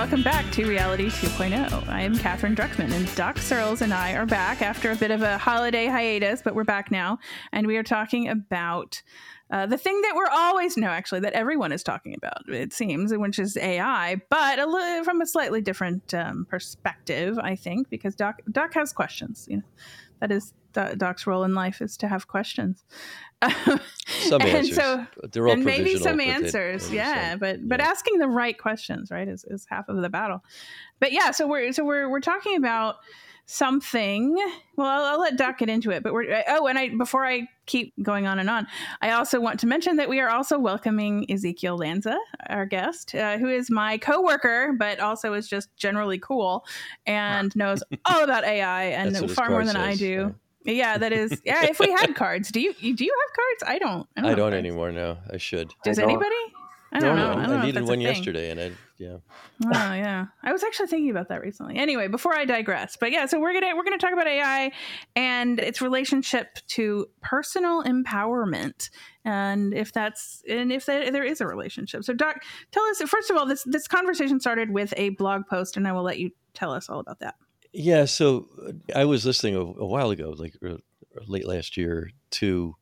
welcome back to Reality 2.0. I am Katherine Druckman, and Doc Searls and I are back after a bit of a holiday hiatus, but we're back now, and we are talking about uh, the thing that we're always no, actually, that everyone is talking about, it seems, which is AI, but a little from a slightly different um, perspective, I think, because Doc Doc has questions. You know, that is Doc's role in life is to have questions. Some and answers. So, They're all and maybe some answers, yeah. But yeah. but asking the right questions, right, is, is half of the battle. But yeah, so we're so we're we're talking about something. Well, I'll, I'll, let Doc get into it. But we're oh, and I before I keep going on and on, I also want to mention that we are also welcoming Ezequiel Lanza, our guest, uh, who is my coworker, but also is just generally cool and knows all about AI and far more than says. I do. Yeah. Yeah. that is. Yeah, if we had cards, do you do you have cards? I don't. I don't, I don't anymore. No, I should. Does anybody? I don't no, know. No, I, I needed one yesterday, and I yeah. Oh yeah, I was actually thinking about that recently. Anyway, before I digress, but yeah, so we're gonna we're gonna talk about AI and its relationship to personal empowerment, and if that's and if there is a relationship. So, Doc, tell us first of all. This this conversation started with a blog post, and I will let you tell us all about that. Yeah, so uh, I was listening a, a while ago, like uh, late last year, to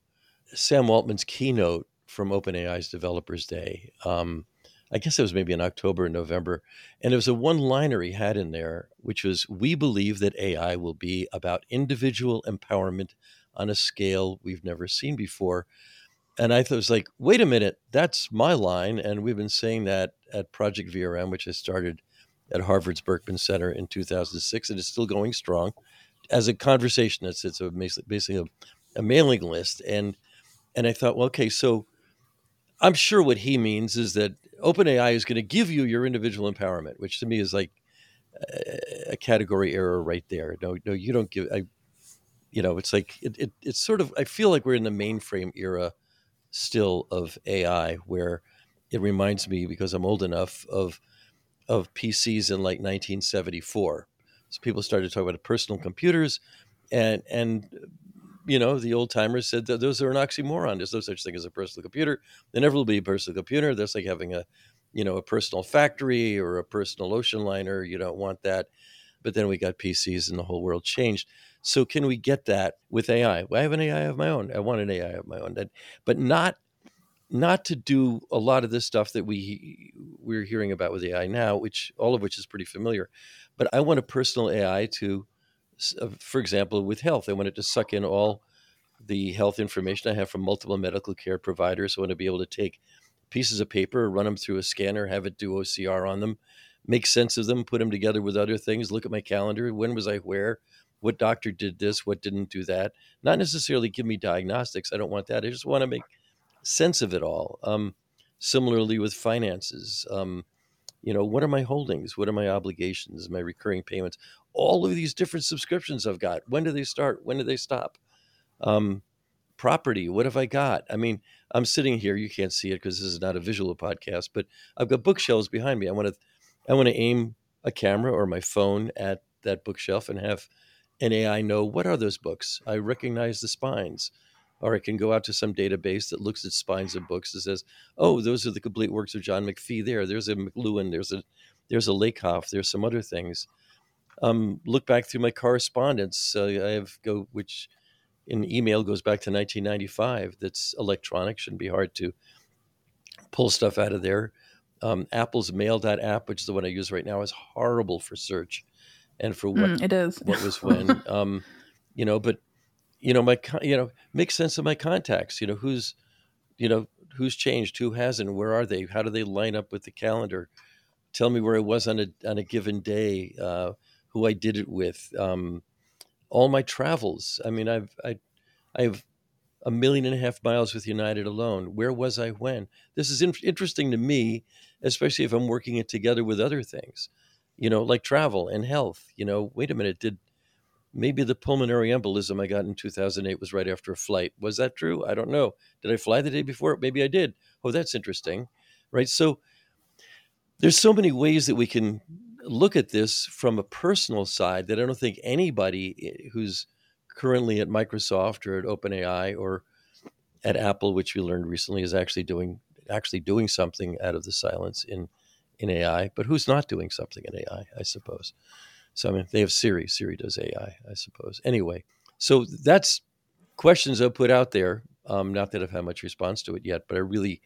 Sam Altman's keynote from OpenAI's Developers Day. Um, I guess it was maybe in October and November. And it was a one liner he had in there, which was We believe that AI will be about individual empowerment on a scale we've never seen before. And I thought was like, wait a minute, that's my line. And we've been saying that at Project VRM, which I started at Harvard's Berkman Center in 2006, and it's still going strong as a conversation. It's, a, basically a, a mailing list. And, and I thought, well, okay, so I'm sure what he means is that OpenAI is going to give you your individual empowerment, which to me is like a, category error right there. No, no, you don't give. I, you know, it's like it, it, It's sort of. I feel like we're in the mainframe era still of AI, where it reminds me because I'm old enough of of PCs in like 1974. So people started talking about personal computers, and and you know, the old timers said that those are an oxymoron. There's no such thing as a personal computer. There never will be a personal computer. That's like having a, you know, a personal factory or a personal ocean liner. You don't want that. But then we got PCs and the whole world changed. So can we get that with AI? I have an AI of my own. I want an AI of my own, but not not to do a lot of this stuff that we we're hearing about with AI now, which all of which is pretty familiar. But I want a personal AI to uh, for example, with health, I want it to suck in all the health information I have from multiple medical care providers. I want to be able to take pieces of paper, run them through a scanner, have it do OCR on them, make sense of them, put them together with other things, look at my calendar. When was I where? What doctor did this? What didn't do that? Not necessarily give me diagnostics. I don't want that. I just want to make sense of it all. Um, similarly with finances. Um, you know, what are my holdings? What are my obligations? My recurring payments? all of these different subscriptions I've got. When do they start? When do they stop? Um, property. What have I got? I mean, I'm sitting here. You can't see it because this is not a visual podcast, but I've got bookshelves behind me. I want to, I want to aim a camera or my phone at that bookshelf and have an AI know what are those books. I recognize the spines, or I can go out to some database that looks at spines of books and says, "Oh, those are the complete works of John McPhee." There, there's a McLuhan. There's a, there's a Lakoff. There's some other things um, look back through my correspondence. Uh, I have go which in email goes back to 1995. That's electronic. Shouldn't be hard to pull stuff out of there. Um, Apple's Mail app, which is the one I use right now, is horrible for search and for what mm, it is. what was when. um, you know, but you know my you know make sense of my contacts. You know who's you know who's changed, who hasn't, where are they, how do they line up with the calendar? Tell me where I was on a on a given day. Uh, who I did it with, um, all my travels. I mean, I've I, I have a million and a half miles with United alone. Where was I when? This is in- interesting to me, especially if I'm working it together with other things, you know, like travel and health. You know, wait a minute, did maybe the pulmonary embolism I got in 2008 was right after a flight? Was that true? I don't know. Did I fly the day before? Maybe I did. Oh, that's interesting, right? So there's so many ways that we can look at this from a personal side that I don't think anybody eh, who's currently at Microsoft or at OpenAI or at Apple, which we learned recently, is actually doing actually doing something out of the silence in in AI, but who's not doing something in AI? I suppose. So I mean, they have Siri. Siri does AI, I suppose. Anyway, so that's questions I've put out there. Um, not that I've had much response to it yet, but I really,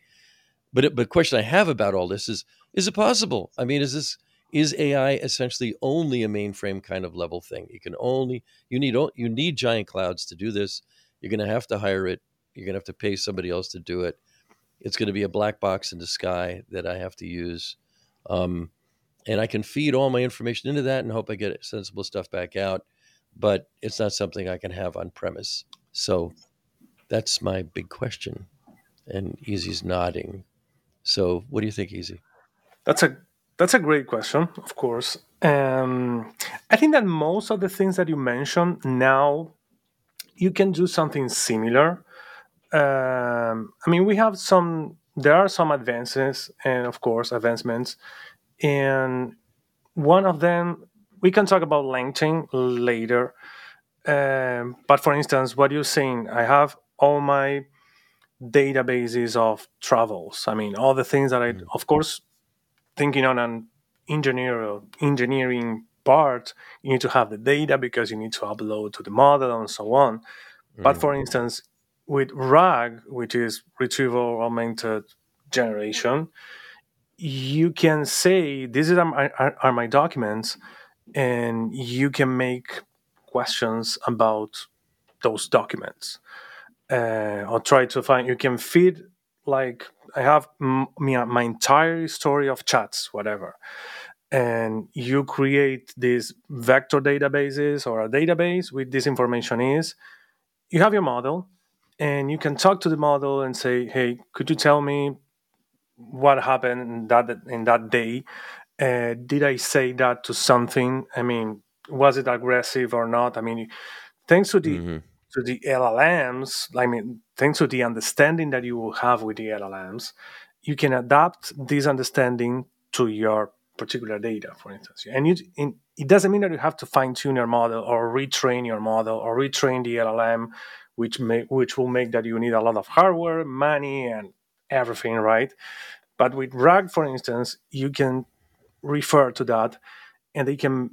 but but question I have about all this is: Is it possible? I mean, is this is AI essentially only a mainframe kind of level thing? You can only you need you need giant clouds to do this. You're going to have to hire it. You're going to have to pay somebody else to do it. It's going to be a black box in the sky that I have to use. Um, and I can feed all my information into that and hope I get sensible stuff back out. But it's not something I can have on premise. So that's my big question. And Easy's nodding. So what do you think, Easy? That's a that's a great question, of course. Um, I think that most of the things that you mentioned now, you can do something similar. Um, I mean, we have some. There are some advances, and of course, advancements and one of them we can talk about LangChain later. Um, but for instance, what you're saying, I have all my databases of travels. I mean, all the things that I, mm. of course, thinking on an engineer engineering part, you need to have the data because you need to upload to the model and so on. But for instance, with RAG, which is retrieval augmented generation, you can say these are are, are my documents and you can make questions about those documents. Uh, or try to find you can feed like i have m- my entire story of chats whatever and you create these vector databases or a database with this information is you have your model and you can talk to the model and say hey could you tell me what happened in that in that day. Uh, did I say that to something? I mean, was it aggressive or not? I mean, thanks to the mm-hmm. to the LLMs, I mean, thanks to the understanding that you will have with the LLMs, you can adapt this understanding to your particular data, for instance. And you, in, it doesn't mean that you have to fine tune your model or retrain your model or retrain the LLM, which may, which will make that you need a lot of hardware, money, and everything, right? But with RAG, for instance, you can refer to that and they can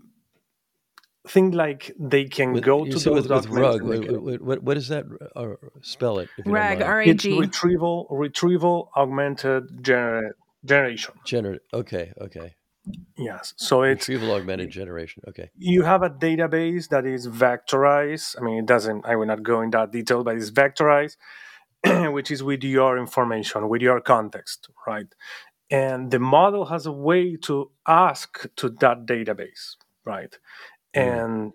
think like they can with, go to those with, documents. With RUG, what, what is that? Or spell it. RAG, R-A-G. It's retrieval, retrieval augmented gener- generation. Gener- okay, okay. Yes. So it's retrieval augmented generation. Okay. You have a database that is vectorized. I mean, it doesn't. I will not go in that detail, but it's vectorized, which is with your information, with your context, right? And the model has a way to ask to that database, right? Mm. And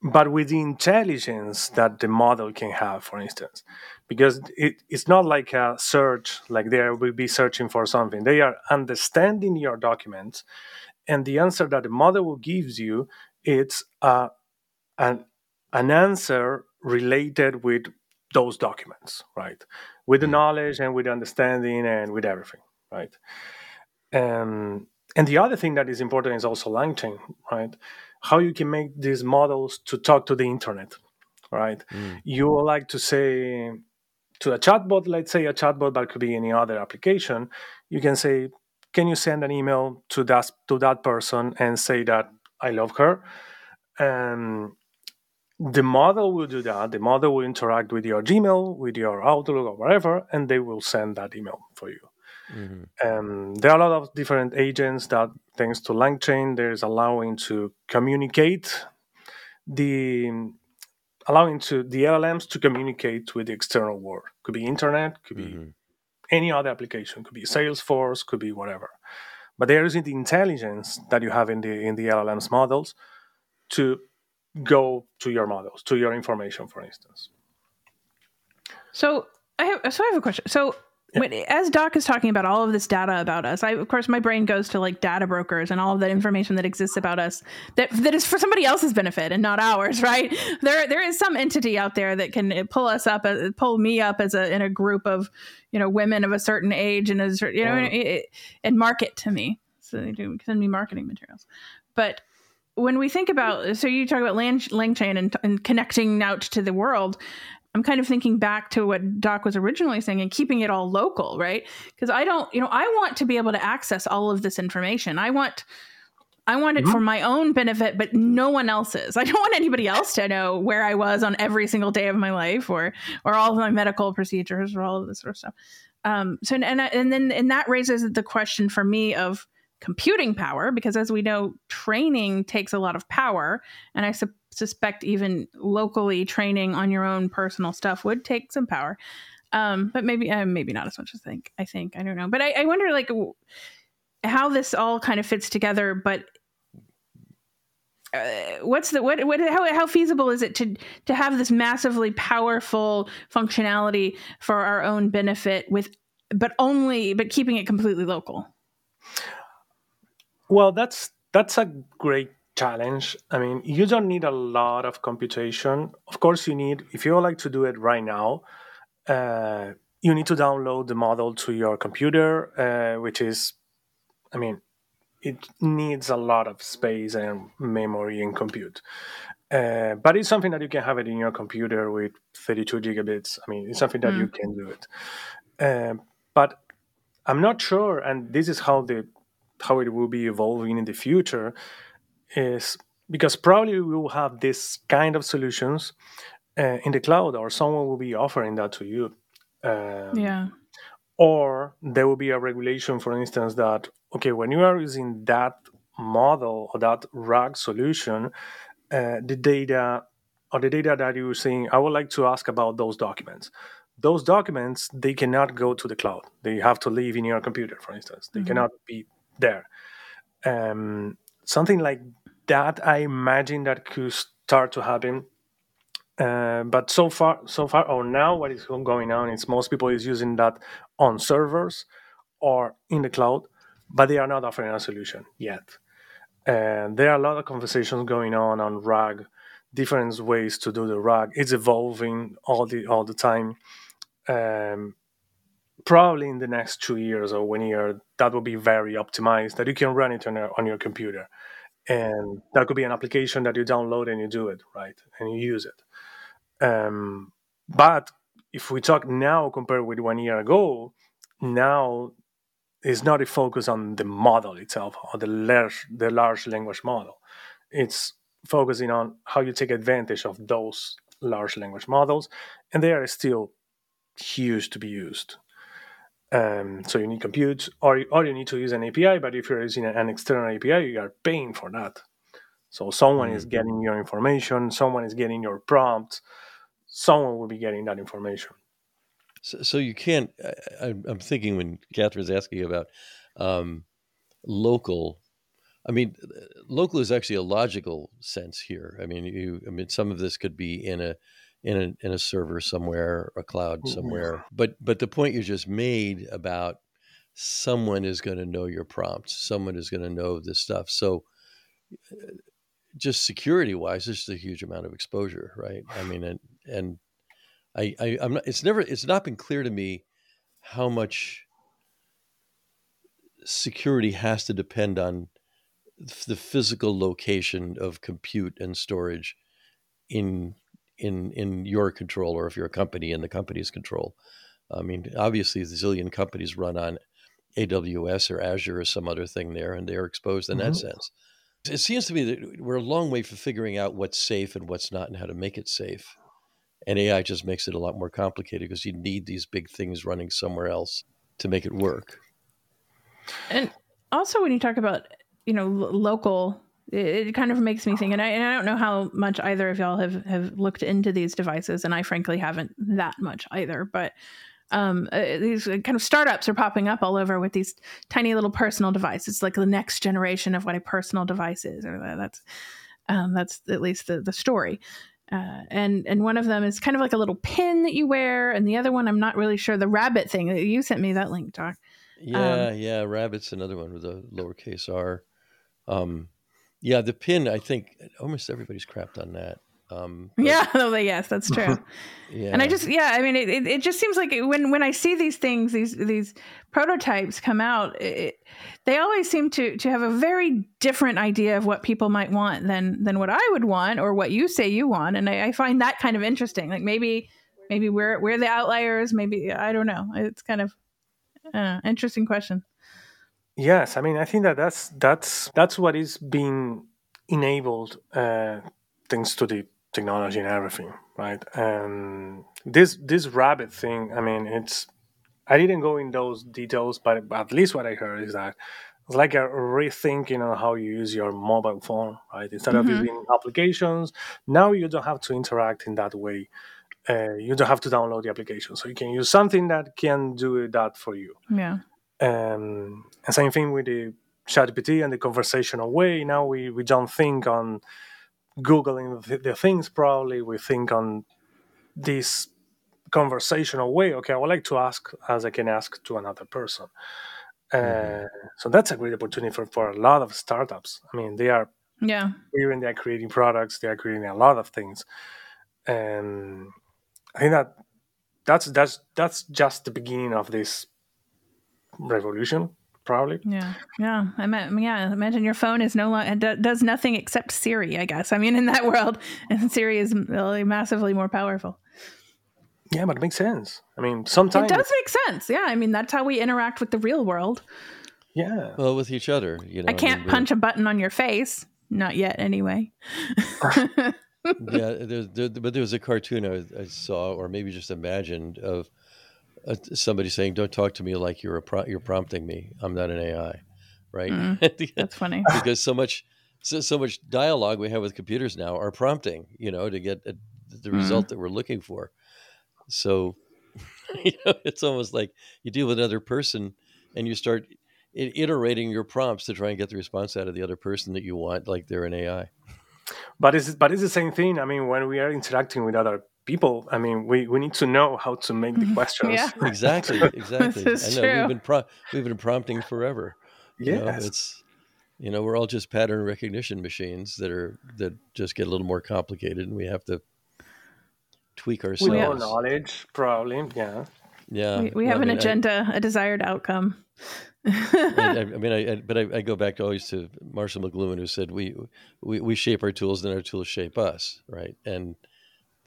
but with the intelligence that the model can have, for instance, because it, it's not like a search, like they will be searching for something. They are understanding your documents, and the answer that the model will gives you, it's uh, an an answer related with those documents, right? With the mm. knowledge and with the understanding and with everything, right? Um, and the other thing that is important is also LangChain, right? How you can make these models to talk to the internet, right? Mm. You like to say to a chatbot, let's say a chatbot, but could be any other application. You can say, "Can you send an email to that to that person and say that I love her?" Um, the model will do that. The model will interact with your Gmail, with your Outlook, or whatever, and they will send that email for you. Mm-hmm. Um, there are a lot of different agents that, thanks to LangChain, there's allowing to communicate the allowing to the LLMs to communicate with the external world. Could be internet, could be mm-hmm. any other application, could be Salesforce, could be whatever. But there isn't the intelligence that you have in the in the LLMs models to go to your models, to your information, for instance. So I have so I have a question. So yeah. when, as Doc is talking about all of this data about us, I of course my brain goes to like data brokers and all of that information that exists about us that that is for somebody else's benefit and not ours, right? There there is some entity out there that can pull us up, uh, pull me up as a in a group of you know women of a certain age and as you know and, and market to me. So they do send me marketing materials, but when we think about so you talk about Lang, LangChain and, and connecting out to the world I'm kind of thinking back to what Doc was originally saying and keeping it all local, right? Because I don't, you know, I want to be able to access all of this information. I want I want it mm-hmm. for my own benefit, but no one else's. I don't want anybody else to know where I was on every single day of my life, or or all of my medical procedures, or all of this sort of stuff. Um, so and and then and that raises the question for me of computing power, because as we know, training takes a lot of power, and I su- suspect even locally training on your own personal stuff would take some power. Um, but maybe uh, maybe not as much as I think. I think I don't know, but I, I wonder like how this all kind of fits together. But uh, what's the what what how, how feasible is it to to have this massively powerful functionality for our own benefit with but only but keeping it completely local well that's that's a great challenge i mean you don't need a lot of computation of course you need if you would like to do it right now uh, you need to download the model to your computer uh, which is i mean it needs a lot of space and memory and compute. Uh, but it's something that you can have it in your computer with 32 gigabits. I mean, it's something that mm. you can do it. Uh, but I'm not sure, and this is how the how it will be evolving in the future, is because probably we will have this kind of solutions uh, in the cloud, or someone will be offering that to you. Um, yeah or there will be a regulation for instance that okay when you are using that model or that RAG solution uh, the data or the data that you're seeing i would like to ask about those documents those documents they cannot go to the cloud they have to live in your computer for instance they mm-hmm. cannot be there um, something like that i imagine that could start to happen uh, but so far, so far, or now, what is going on is most people is using that on servers or in the cloud, but they are not offering a solution yet. And there are a lot of conversations going on on RAG, different ways to do the RAG. It's evolving all the all the time. Um, probably in the next two years or one year, that will be very optimized. That you can run it on your, on your computer, and that could be an application that you download and you do it right and you use it um, but if we talk now compared with one year ago, now is not a focus on the model itself or the large the large language model. It's focusing on how you take advantage of those large language models, and they are still huge to be used. Um, so you need compute, or or you need to use an API. But if you're using an external API, you are paying for that. So someone mm-hmm. is getting your information, someone is getting your prompts, someone will be getting that information. So, so you can't. I, am thinking when Katherine's asking about um, local. I mean, local is actually a logical sense here. I mean, you. I mean, some of this could be in a in a in a server somewhere, a cloud mm-hmm. somewhere. But but the point you just made about someone is going to know your prompts. Someone is going to know this stuff. So just security wise, there's just a huge amount of exposure, right? I mean, and and I, I I'm not. It's never. It's not been clear to me how much security has to depend on the physical location of compute and storage in in in your control, or if you're a company in the company's control. I mean, obviously, the zillion companies run on AWS or Azure or some other thing there, and they are exposed in mm-hmm. that sense. It seems to me that we're a long way from figuring out what's safe and what's not and how to make it safe. And AI just makes it a lot more complicated because you need these big things running somewhere else to make it work. And also, when you talk about, you know, local, it, it kind of makes me think, and I, and I don't know how much either of y'all have, have looked into these devices, and I frankly haven't that much either, but um, uh, these kind of startups are popping up all over with these tiny little personal devices. It's like the next generation of what a personal device is, or that's um, that's at least the the story. Uh, and and one of them is kind of like a little pin that you wear, and the other one I'm not really sure. The rabbit thing that you sent me that link, Doc. Yeah, um, yeah, rabbit's another one with a lowercase r. Um, yeah, the pin. I think almost everybody's crapped on that. Um, but... yeah, oh, yes, that's true. yeah. And I just, yeah, I mean, it, it, it, just seems like when when I see these things, these these prototypes come out, it, they always seem to to have a very different idea of what people might want than than what I would want or what you say you want, and I, I find that kind of interesting. Like maybe maybe we're we're the outliers. Maybe I don't know. It's kind of uh, interesting question. Yes, I mean I think that that's that's that's what is being enabled uh, thanks to the technology and everything, right? And this this rabbit thing, I mean, it's I didn't go in those details, but at least what I heard is that it's like a rethinking on how you use your mobile phone, right? Instead mm-hmm. of using applications, now you don't have to interact in that way. Uh, you don't have to download the application, so you can use something that can do that for you. Yeah. Um, and same thing with the ChatGPT and the conversational way. Now we we don't think on googling the, the things. Probably we think on this conversational way. Okay, I would like to ask as I can ask to another person. Mm-hmm. Uh, so that's a great opportunity for, for a lot of startups. I mean, they are yeah, even they are creating products, they are creating a lot of things, and I think that that's that's that's just the beginning of this revolution probably. Yeah, yeah. I mean, yeah. Imagine your phone is no longer does nothing except Siri. I guess. I mean, in that world, and Siri is really massively more powerful. Yeah, but it makes sense. I mean, sometimes it does make sense. Yeah, I mean that's how we interact with the real world. Yeah. Well, with each other, you know. I can't I mean, punch a button on your face, not yet, anyway. yeah, there, there, but there was a cartoon I, I, saw, or maybe just imagined, of uh, somebody saying, "Don't talk to me like you're a pro- you're prompting me. I'm not an AI." Right? Mm, that's funny because so much so, so much dialogue we have with computers now are prompting, you know, to get a, the result mm. that we're looking for. So, you know, it's almost like you deal with another person and you start iterating your prompts to try and get the response out of the other person that you want, like they're an AI. But it's but it's the same thing. I mean, when we are interacting with other people, I mean, we, we need to know how to make the mm-hmm. questions. yeah. Exactly, exactly. this is I know true. we've been pro- we've been prompting forever. Yeah, you know, it's you know we're all just pattern recognition machines that are that just get a little more complicated, and we have to tweak ourselves. We have knowledge, probably. Yeah. Yeah. We, we have I an mean, agenda, I, a desired outcome. I, I, mean, I, but I, go back always to Marshall McLuhan, who said we, we we shape our tools, then our tools shape us, right? And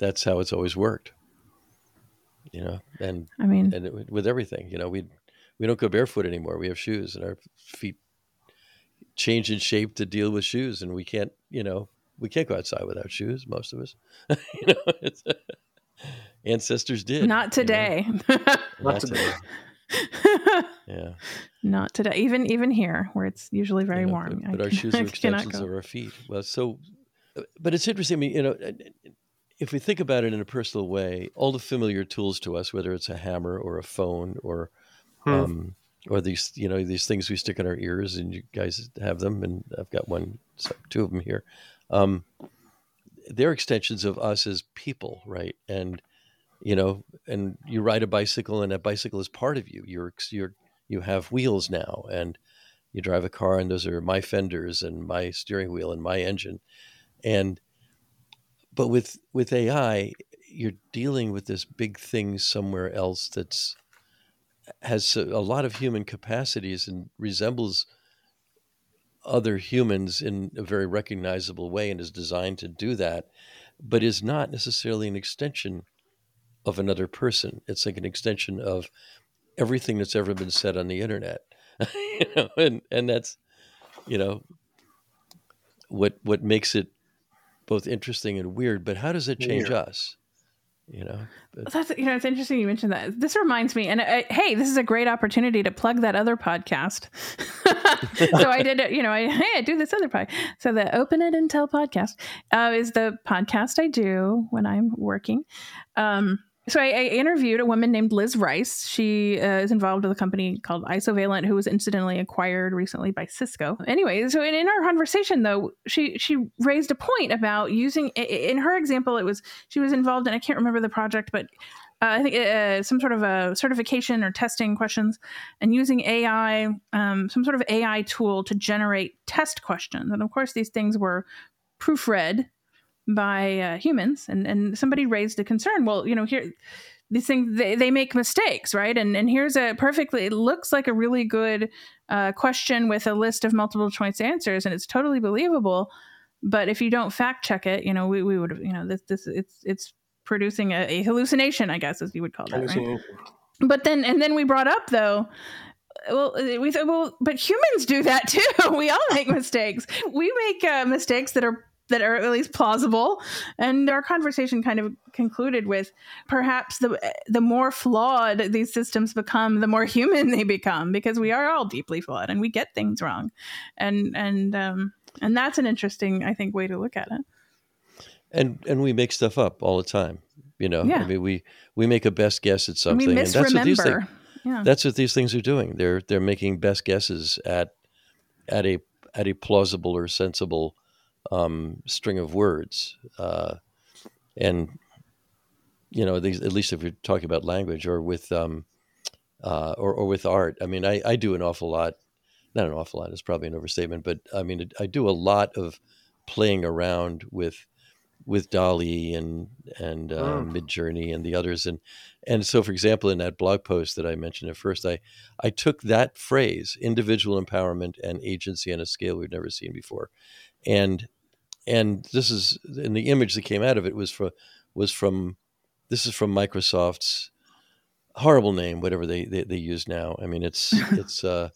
that's how it's always worked. You know, and I mean, and it, with everything, you know, we we don't go barefoot anymore. We have shoes, and our feet change in shape to deal with shoes, and we can't, you know, we can't go outside without shoes. Most of us, you know, ancestors did. Not today. You know? Not today. yeah. Not today. Even even here, where it's usually very you know, warm. But, but our shoes are extensions of our feet. Well, so, but it's interesting. I mean, you know, if we think about it in a personal way, all the familiar tools to us, whether it's a hammer or a phone or, hmm. um, or these, you know, these things we stick in our ears, and you guys have them, and I've got one, two of them here. Um, they're extensions of us as people, right? And you know, and you ride a bicycle, and that bicycle is part of you. You're you're you have wheels now, and you drive a car, and those are my fenders and my steering wheel and my engine, and but with with AI, you're dealing with this big thing somewhere else that's has a, a lot of human capacities and resembles other humans in a very recognizable way and is designed to do that, but is not necessarily an extension of another person. It's like an extension of everything that's ever been said on the internet. you know, and, and that's, you know, what what makes it both interesting and weird, but how does it change weird. us? you know but. that's you know it's interesting you mentioned that this reminds me and uh, hey this is a great opportunity to plug that other podcast so i did it you know i hey i do this other podcast so the Open at Intel podcast uh, is the podcast i do when i'm working um, so I, I, interviewed a woman named Liz Rice. She uh, is involved with a company called Isovalent, who was incidentally acquired recently by Cisco. Anyway, so in, in, our conversation, though, she she raised a point about using. In her example, it was she was involved in I can't remember the project, but uh, I think uh, some sort of a certification or testing questions, and using AI, um, some sort of AI tool to generate test questions. And of course, these things were proofread by uh, humans and and somebody raised a concern. Well you know here these things they, they make mistakes right? And and here's a perfectly it looks like a really good uh, question with a list of multiple choice answers and it's totally believable. But if you don't fact check it you know we, we would have you know this this it's it's producing a, a hallucination, I guess, as you would call that. Right? But then, and then we brought up though well we thought well but humans do that too. We all make mistakes. We make uh, mistakes that are that are at least plausible. And our conversation kind of concluded with perhaps the the more flawed these systems become the more human they become because we are all deeply flawed and we get things wrong. And and um and that's an interesting i think way to look at it. And and we make stuff up all the time you know? Yeah. i mean we we make a best guess at we something and that's what these things misremember. Yeah. that's what these things are doing. They're they're making best guesses at at a at a plausible or sensible um, string of words uh, and you know these, at least if you're talking about language or with um, uh, or, or with art. I mean I, I do an awful lot not an awful lot it's probably an overstatement but i mean i do a lot of playing around with with DALL-E and and uh, Mm. Midjourney and the others, and and so for example, in that blog post that I mentioned at first, I I took that phrase, individual empowerment and agency on a scale we've never seen before, and and this is and the image that came out of it was from was from this is from Microsoft's horrible name, whatever they they, they use now. I mean, it's it's uh,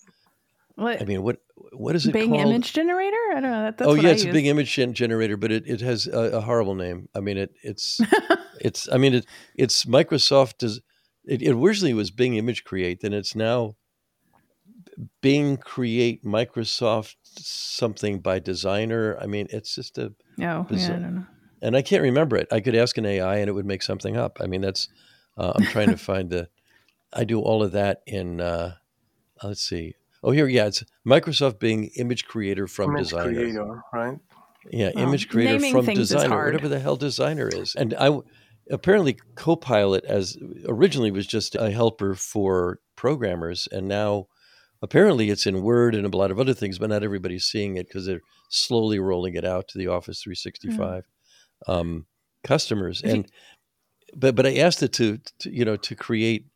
what, I mean, what what is it Bing called? image generator i don't know that, that's oh yeah, I it's a use. big image gen- generator, but it, it has a, a horrible name. I mean, it it's it's I mean it it's Microsoft does it, it originally was Bing Image Create, then it's now Bing Create Microsoft something by designer. I mean, it's just a oh yeah i bizarre- don't know and I can't remember it. I could ask an AI and it would make something up. I mean, that's uh, I'm trying to find the. I do all of that in. Uh, let's see. Oh, here, yeah, it's Microsoft Bing Image Creator from Image Designer. creator, right? Yeah, Well, image creator from designer, whatever the hell designer is. And I apparently Copilot as originally was just a helper for programmers, and now apparently it's in Word and a lot of other things, but not everybody's seeing it because they're slowly rolling it out to the Office 365 um, customers. And but but I asked it to, to you know to create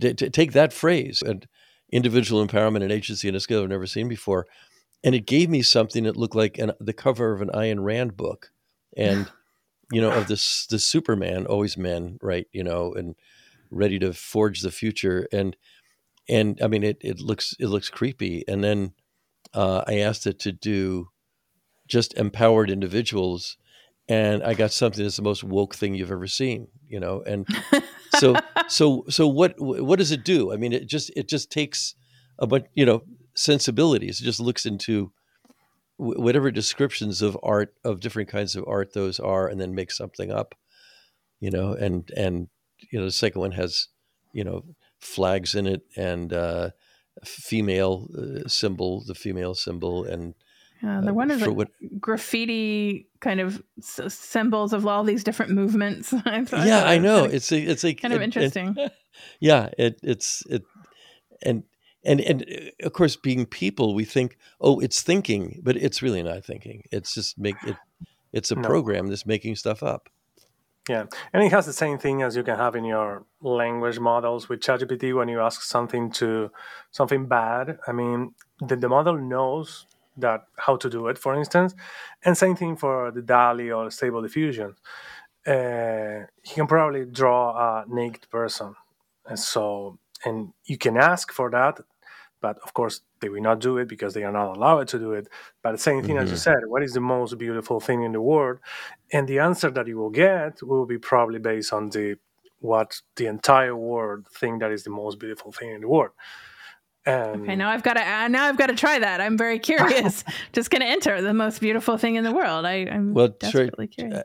to, to take that phrase and individual empowerment and agency in a scale I've never seen before, and it gave me something that looked like an, the cover of an Ayn Rand book, and you know of this the Superman, always men, right? You know, and ready to forge the future, and and I mean it it looks it looks creepy, and then uh, I asked it to do just empowered individuals, and I got something that's the most woke thing you've ever seen, you know, and so so so what what does it do? I mean, it just it just takes a bunch, you know, sensibilities. It just looks into wh- whatever descriptions of art of different kinds of art those are, and then makes something up, you know. And and you know, the second one has you know flags in it and uh, a female uh, symbol, the female symbol, and uh, the one is for like what graffiti kind of s- symbols of all these different movements I thought yeah i know kind of- it's a, it's like kind of it- it- interesting. yeah it it's it and and and uh, of course being people we think oh it's thinking but it's really not thinking it's just make it it's a No. program that's making stuff up Yeah, and it has the same thing as you can have in your language models with ChatGPT when you ask something to something bad. I mean, the, the model knows that how to do it, for instance, and same thing for the DALL-E or Stable Diffusion. Uh, he can probably draw a naked person, and so and you can ask for that, but of course they will not do it because they are not allowed to do it. But the same thing as you Mhm. said, what is the most beautiful thing in the world? and the answer that you will get will be probably based on the what the entire world think that is the most beautiful thing in the world. And Okay, now I've got to uh, now I've got to try that. I'm very curious. Just going to enter the most beautiful thing in the world. I, I'm Well, try- desperately curious.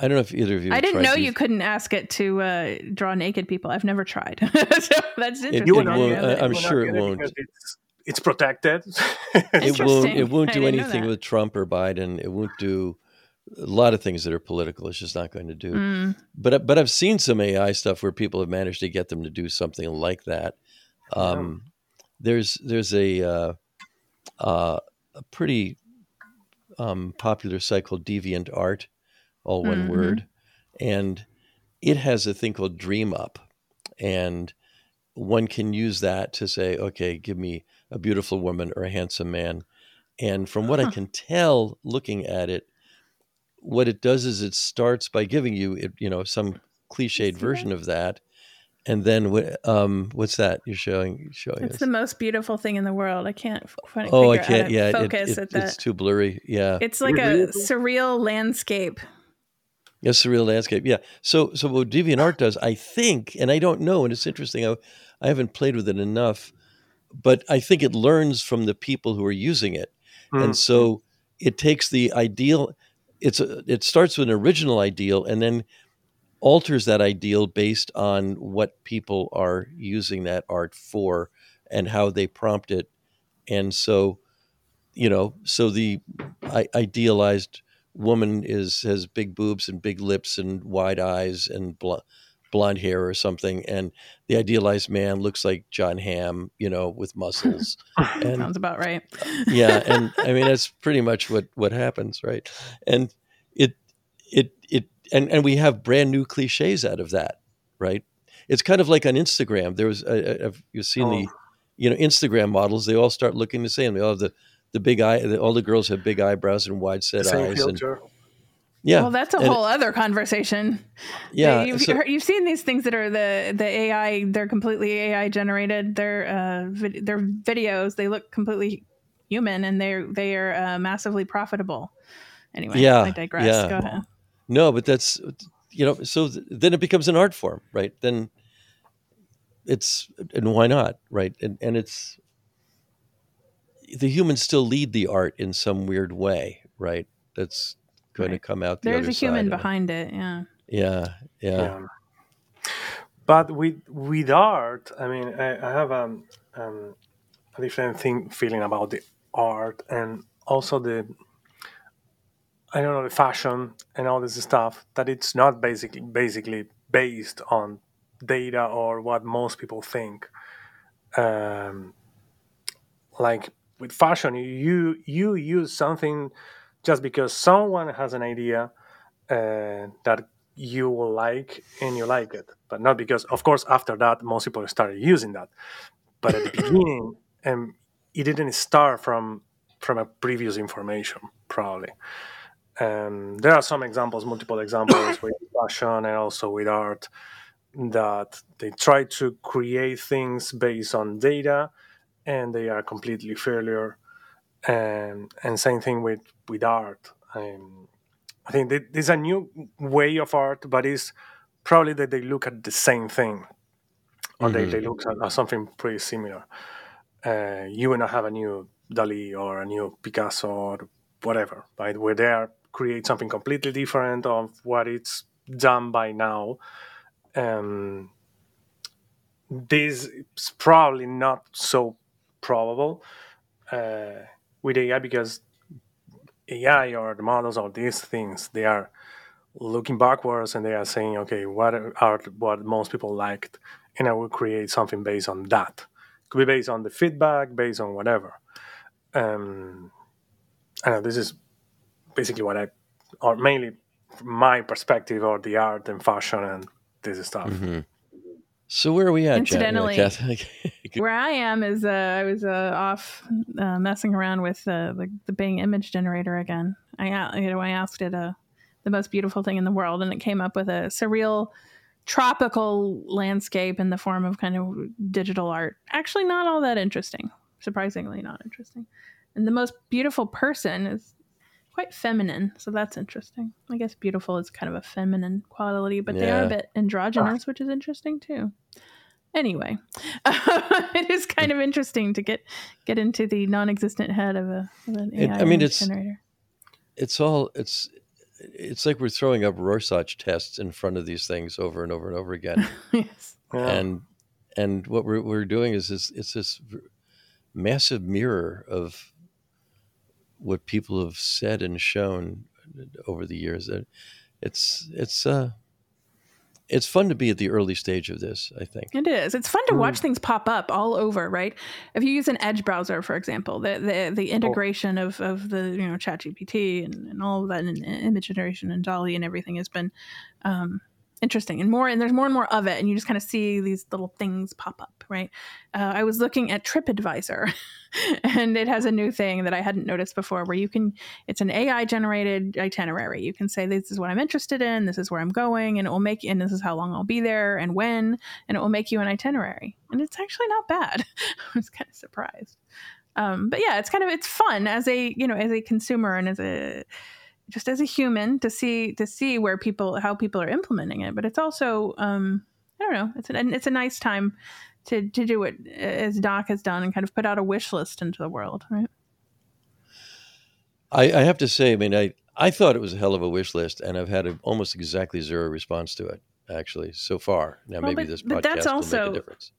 i don't know if either of you I didn't know these- you couldn't ask it to uh, draw naked people. I've never tried. so that's interesting. you will it not won't- I, I'm You sure it won't. It's, it's protected. it won't Interesting. it won't do anything with trump or biden it won't do a lot of things that are political it's just not going to do Mm, but but I've seen some AI stuff where people have managed to get them to do something like that. Um, There's there's a uh, uh, a pretty um, popular site called DeviantArt, all one Mhm. word, and it has a thing called DreamUp, and one can use that to say, okay, give me a beautiful woman or a handsome man, and from what I can tell, looking at it, what it does is it starts by giving you it, you know some cliched version of that. And then what? Um, what's that you're showing? Showing It's us? the most beautiful thing in the world. I can't quite oh, I figure out how can't. Yeah, focus it- at that. it's too blurry. Yeah, It's like a surreal landscape. Yes, surreal landscape. Yeah. So, so what DeviantArt does, I think, and I don't know, and it's interesting. I, I haven't played with it enough, but I think it learns from the people who are using it, Mm. and so it takes the ideal. It's a, it starts with an original ideal, and then alters that ideal based on what people are using that art for and how they prompt it, and so, you know, so the I, idealized woman is has big boobs and big lips and wide eyes and bl- blonde hair or something, and the idealized man looks like Jon Hamm, you know, with muscles. and Sounds about right. yeah, and I mean that's pretty much what what happens, right? And it it it and and we have brand new cliches out of that, right? It's kind of like on Instagram. There was a, a, you've seen the Oh. you know Instagram models. They all start looking the same. They all have the the big eye. The, all the girls have big eyebrows and wide set Same eyes. And, filter. yeah, Well, that's a and- whole other conversation. yeah. you've, so- you've seen these things that are the the AI. They're completely AI generated. They're uh, vid- they're videos. They look completely human, and they're they are uh, massively profitable. Anyway, Yeah, I digress. yeah. Go ahead. No, but that's you know. So th- then it becomes an art form, right? Then it's and why not, right? And and it's the humans still lead the art in some weird way, right? That's going Right. to come out. The There's other a human side of it. behind it. Yeah. Yeah, yeah, Yeah. But with with art, I mean, I, I have um, um, a different thing feeling about the art and also the I don't know the fashion and all this stuff that it's not basically basically based on data or what most people think. Um, like with fashion, you you use something just because someone has an idea uh, that you will like and you like it, but not because, of course, after that most people started using that. But at the beginning, um, it didn't start from from a previous information, probably. Um, there are some examples, multiple examples with fashion and also with art that they try to create things based on data and they are completely failure. And and same thing with with art. Um, I think there's a new way of art, but it's probably that they look at the same thing, or they, Mhm. they look at, at something pretty similar. Uh, you will not have a new Dali or a new Picasso or whatever, right? Where they are create something completely different of what it's done by now. Um, this is probably not so probable uh, with AI because AI or the models or these things they are looking backwards and they are saying, okay, what are what most people liked, and I will create something based on that. Could be based on the feedback, based on whatever. Um, I know this is basically what I, or mainly from my perspective, or the art and fashion and this stuff. Mhm. So where are we at, Jen? Incidentally- Kath? Where I am is uh, I was uh, off uh, messing around with uh, the, the Bing image generator again. I a- you know I asked it uh, the most beautiful thing in the world, and it came up with a surreal tropical landscape in the form of kind of digital art. Actually, not all that interesting. Surprisingly, not interesting. And the most beautiful person is quite feminine, so that's interesting. I guess beautiful is kind of a feminine quality, but they are a bit androgynous, ah. which is interesting too. Anyway, it is kind of interesting to get get into the non-existent head of a of an It- AI I mean, it's- generator. it's all it's it's like we're throwing up Rorschach tests in front of these things over and over and over again. yes. Yeah. and and what we're, we're doing is this it's this massive mirror of what people have said and shown over the years that it's it's uh it's fun to be at the early stage of this i think It is. It's fun to watch things pop up all over, right? If you use an Edge browser, for example, the the, the integration of, of the you know ChatGPT and, and all of that and, and image generation and DALL-E and everything has been um, interesting. And more and there's more and more of it and you just kind of see these little things pop up right? Uh, i was looking at tripadvisor and it has a new thing that i hadn't noticed before where you can it's an ai generated itinerary. You can say this is what i'm interested in this is where i'm going and it will make and this is how long i'll be there and when and it will make you an itinerary. And it's actually not bad. I was kind of surprised. Um, but yeah it's kind of it's fun as a you know as a consumer and as a just as a human to see to see where people how people are implementing it. But it's also um i don't know it's an it's a nice time to to do it as doc has done and kind of put out a wish list into the world right? I i have to say i mean i i thought it was a hell of a wish list and i've had a, almost exactly zero response to it actually so far. Now well, maybe but, this podcast that's also, will make a difference.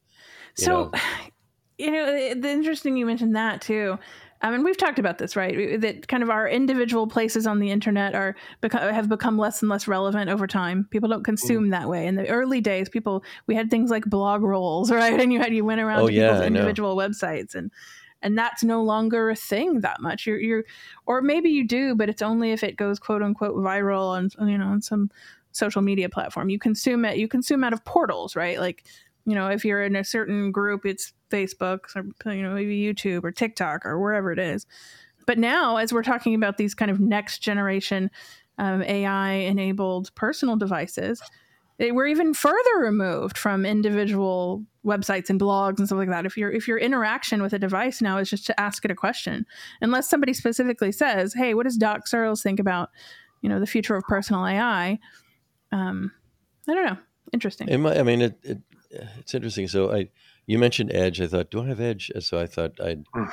You so know? you know the interesting you mentioned that too I mean, we've talked about this, right? That kind of our individual places on the internet are have become less and less relevant over time. People don't consume mm. that way. In the early days, people we had things like blog rolls, right? And you had you went around oh, to yeah, people's individual websites, and and that's no longer a thing that much. You're you're, or maybe you do, but it's only if it goes quote unquote viral on you know on some social media platform. You consume it. You consume out of portals, right? Like you know, if you're in a certain group, it's Facebook or you know maybe YouTube or TikTok or wherever it is. But now, as we're talking about these kind of next generation um, AI enabled personal devices, they, we're even further removed from individual websites and blogs and stuff like that. If your if your interaction with a device now is just to ask it a question, unless somebody specifically says, "Hey, what does Doc Searls think about you know the future of personal AI?" Um, I don't know. Interesting. I mean, it, it it's interesting. So I, you mentioned Edge. I thought, do I have Edge? So I thought I'd, hmm.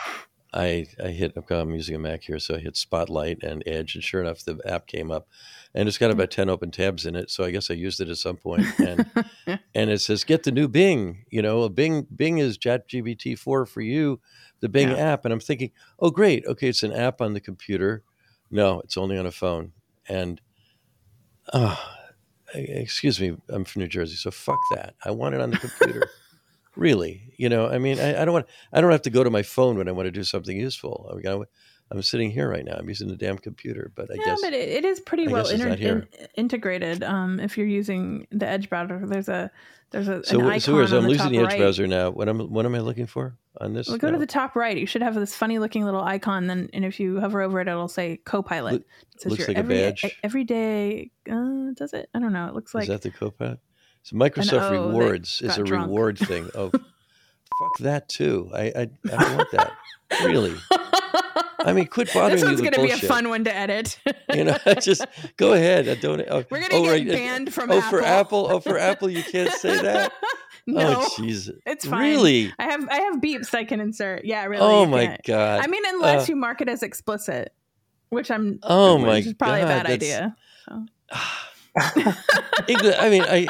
I, I hit. I'm using a Mac here, so I hit Spotlight and Edge, and sure enough, the app came up, and it's got hmm. about ten open tabs in it. So I guess I used it at some point, and and it says get the new Bing. You know, Bing Bing is ChatGPT four for you, the Bing yeah. app, and I'm thinking, oh great, okay, it's an app on the computer. No, it's only on a phone, and. Uh, excuse me, I'm from New Jersey, so fuck that. I want it on the computer. Really, you know, I mean, I, I, don't want, I don't have to go to my phone when I want to do something useful. I mean, I'm sitting here right now. I'm using the damn computer, but I yeah, guess. but it, it is pretty I well inter- in, integrated. Um, if you're using the Edge browser, there's a there's a so, an icon so, so I'm losing the Edge right. browser now. What am what am I looking for on this? Well, go no. to the top right. You should have this funny looking little icon. Then, and if you hover over it, it'll say Copilot. It says looks like every, a badge. Every day, uh, does it? I don't know. It looks like is that the Copilot? So Microsoft Rewards is a drunk. reward thing. Oh, fuck that too. I I, I don't want that. Really. I mean, quit bothering this one's going to be a fun one to edit. you know, just go ahead. I don't. Oh, We're going to oh, get right. banned from oh, Apple. for Apple. Oh, for Apple, you can't say that. no, oh, jeez, it's fine. Really? I have I have beeps I can insert. Yeah, really. Oh my can't. god. I mean, unless uh, you mark it as explicit, which I'm. Oh my which is probably god, a bad idea. So. I mean, I,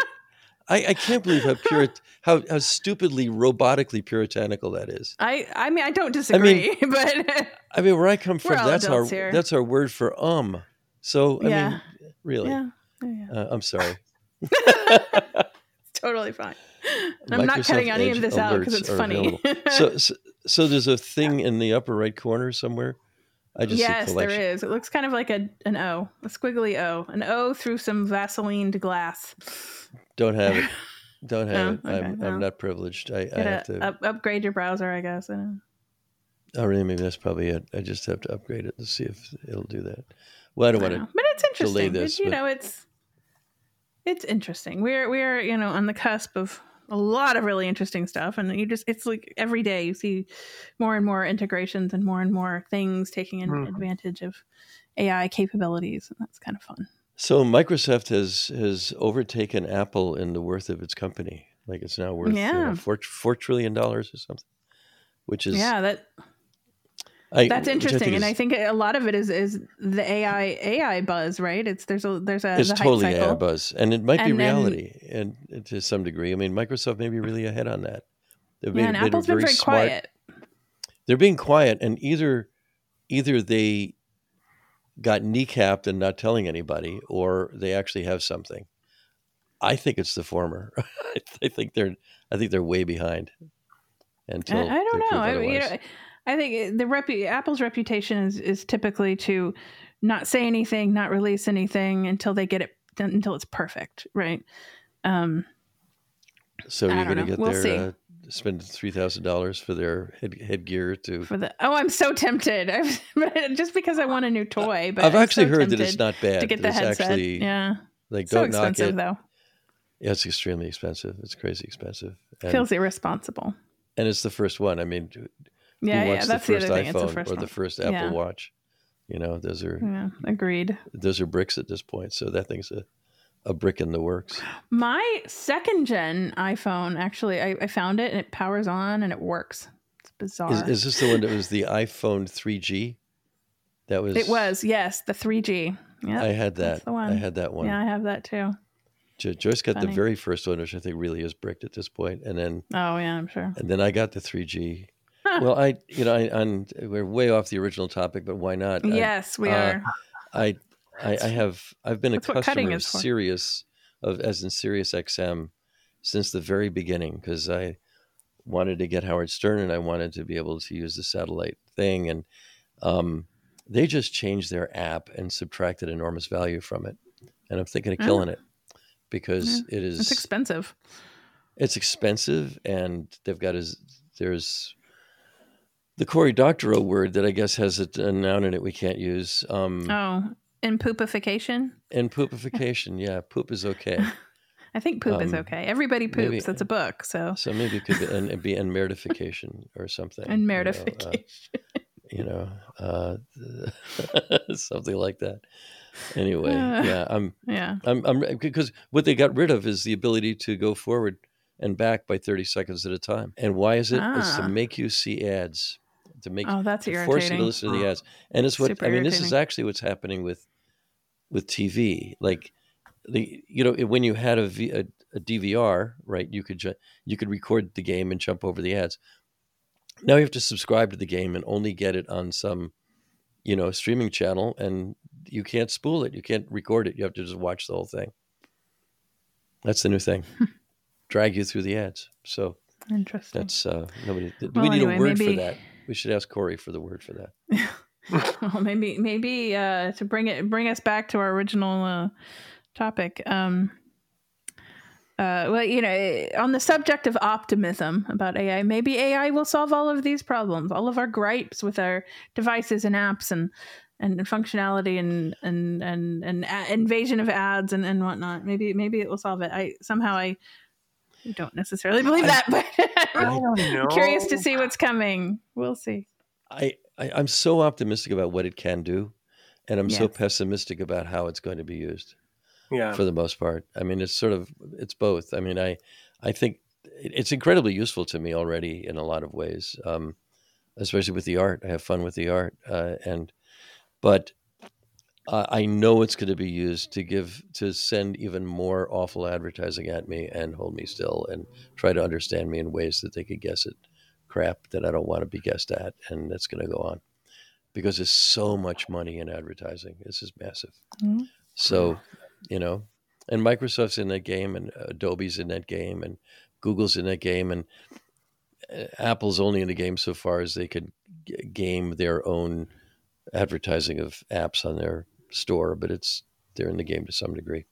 I, I can't believe how pure, how how stupidly robotically puritanical that is. I I mean, I don't disagree, I mean, but I mean, where I come from, that's our here. that's our word for um. So I yeah. mean, really, yeah. yeah. Uh, I'm sorry. totally fine. I'm not cutting any of this out because it's funny. so, so, so, there's a thing in the upper right corner somewhere. I just yes, there is. It looks kind of like a an O, a squiggly O, an O through some Vaseline glass. Don't have it. Don't have no? it. Okay, I'm, no. I'm not privileged. I, I have to up, upgrade your browser, I guess. I oh, really? Maybe that's probably it. I just have to upgrade it to see if it'll do that. Well, I don't I want to. But it's interesting. This, you but... know, it's it's interesting. We're we're you know on the cusp of a lot of really interesting stuff and you just it's like every day you see more and more integrations and more and more things taking mm. advantage of ai capabilities and that's kind of fun so microsoft has has overtaken apple in the worth of its company like it's now worth yeah. You know, four, four trillion dollars or something which is yeah that I, That's interesting, I and I think a lot of it is is the AI AI buzz, right? It's there's a there's a it's totally AI buzz, and it might and, be reality, and, and, to some degree. I mean, Microsoft may be really ahead on that. They've yeah, been, and Apple's been very, very smart. quiet. They're being quiet, and either either they got kneecapped and not telling anybody, or they actually have something. I think it's the former. I think they're I think they're way behind. Until I, I don't know. I, you know I think the repu- Apple's reputation is is typically to not say anything, not release anything until they get it until it's perfect, right? Um, so you're going to get we'll their uh, spend three thousand dollars for their head, headgear to for the. Oh, I'm so tempted. just because I want a new toy, but I've I'm actually so heard that it's not bad. to get the it's headset. Actually, yeah, like so expensive though. Yeah, it's extremely expensive. It's crazy expensive. And, Feels irresponsible. and it's the first one. I mean, who Yeah, yeah, that's the the, first other thing. It's the iPhone first or one. the first Apple Yeah. Watch? You know, those are Yeah, agreed. those are bricks at this point. So that thing's a, a brick in the works. My second gen iPhone, actually, I, I found it and it powers on and it works. It's bizarre. Is, is this the one that was the iPhone 3G? That was it was, yes, the 3G. Yeah. I had that. the one. I had that one. Yeah, I have that too. Jo- Joyce got Funny. the very first one, which I think really is bricked at this point, and then Oh, yeah, I'm sure. and then I got the 3G. Huh. Well, I you know I on we're way off the original topic, but why not? I- yes, we uh, are. I, I I have I've been a That's customer of. Sirius of as in Sirius XM since the very beginning because I wanted to get Howard Stern and I wanted to be able to use the satellite thing and um, they just changed their app and subtracted enormous value from it and I'm thinking of Oh. killing it because it is It's expensive. it's expensive and they've got his there's the Cory Doctorow word that I guess has a, a noun in it we can't use. Um, Oh, and poopification. And poopification, yeah, poop is okay. I think poop is Um, okay. Everybody poops. maybe- That's a book. So So maybe it could be and, and be and meritification or something. and you know, uh. You know, uh, something like that. Anyway, Uh. yeah, I'm, yeah. I'm, I'm because what they got rid of is the ability to go forward and back by 30 seconds at a time. And why is it? It's to Ah. make you see ads, to make Oh, that's to force you to listen to the ads. And it's what Super I mean. This is actually what's happening with with TV. Like the you know when you had a, v, a, a DVR, right? You could ju- you could record the game and jump over the ads. Now you have to subscribe to the game and only get it on some you know streaming channel, and you can't spool it. You can't record it. You have to just watch the whole thing. That's the new thing. Drag you through the ads. So Interesting. that's uh, nobody. Do Well, we need anyway, a word maybe- for that? We should ask Cory for the word for that. well, maybe maybe uh, to bring it bring us back to our original uh, topic. Um, uh, well, you know, on the subject of optimism about AI, maybe AI will solve all of these problems, all of our gripes with our devices and apps and and functionality and and and and a- invasion of ads and and whatnot. Maybe maybe it will solve it. I somehow I don't necessarily believe that, but I don't know. I'm curious to see what's coming. We'll see. I, I I'm so optimistic about what it can do, and I'm so pessimistic about how it's going to be used Yeah. for the most part. I mean, it's sort of it's both. I mean, I I think it's incredibly useful to me already in a lot of ways, um, especially with the art. I have fun with the art, uh, and but uh, I know it's going to be used to give to send even more awful advertising at me and hold me still and try to understand me in ways that they could guess at crap that I don't want to be guessed at, and that's going to go on because there's so much money in advertising. This is massive. Mhm. So, you know, and Microsoft's in that game, and Adobe's in that game, and Google's in that game, and uh, Apple's only in the game so far as they could g- game their own advertising of apps on their store, but it's they're in the game to some degree.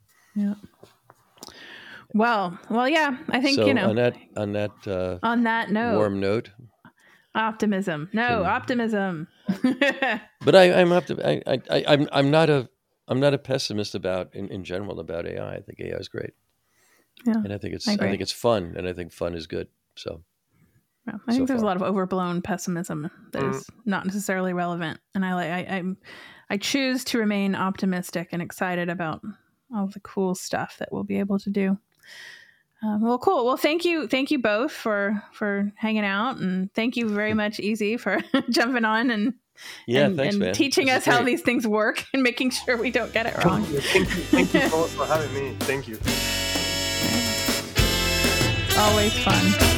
Well, well, yeah. I think so you know. on that on that uh, on that note, warm note, optimism. No, Can- optimism. but I, I'm optim- I, I, I, I'm I'm not a I'm not a pessimist about in, in general about AI. I think AI is great, Yeah, and I think it's I I, think it's fun, and I think fun is good. So Yeah, I think so there's a lot of overblown pessimism that is Mm. not necessarily relevant, and I like I I'm, I choose to remain optimistic and excited about all the cool stuff that we'll be able to do. Um, well, cool. Well, thank you, thank you both for for hanging out, and thank you very much, Easy, for jumping on and yeah, and, thanks, and man. teaching This us how these things work and making sure we don't get it wrong. Thank you, thank you both for having me. Thank you. Always fun.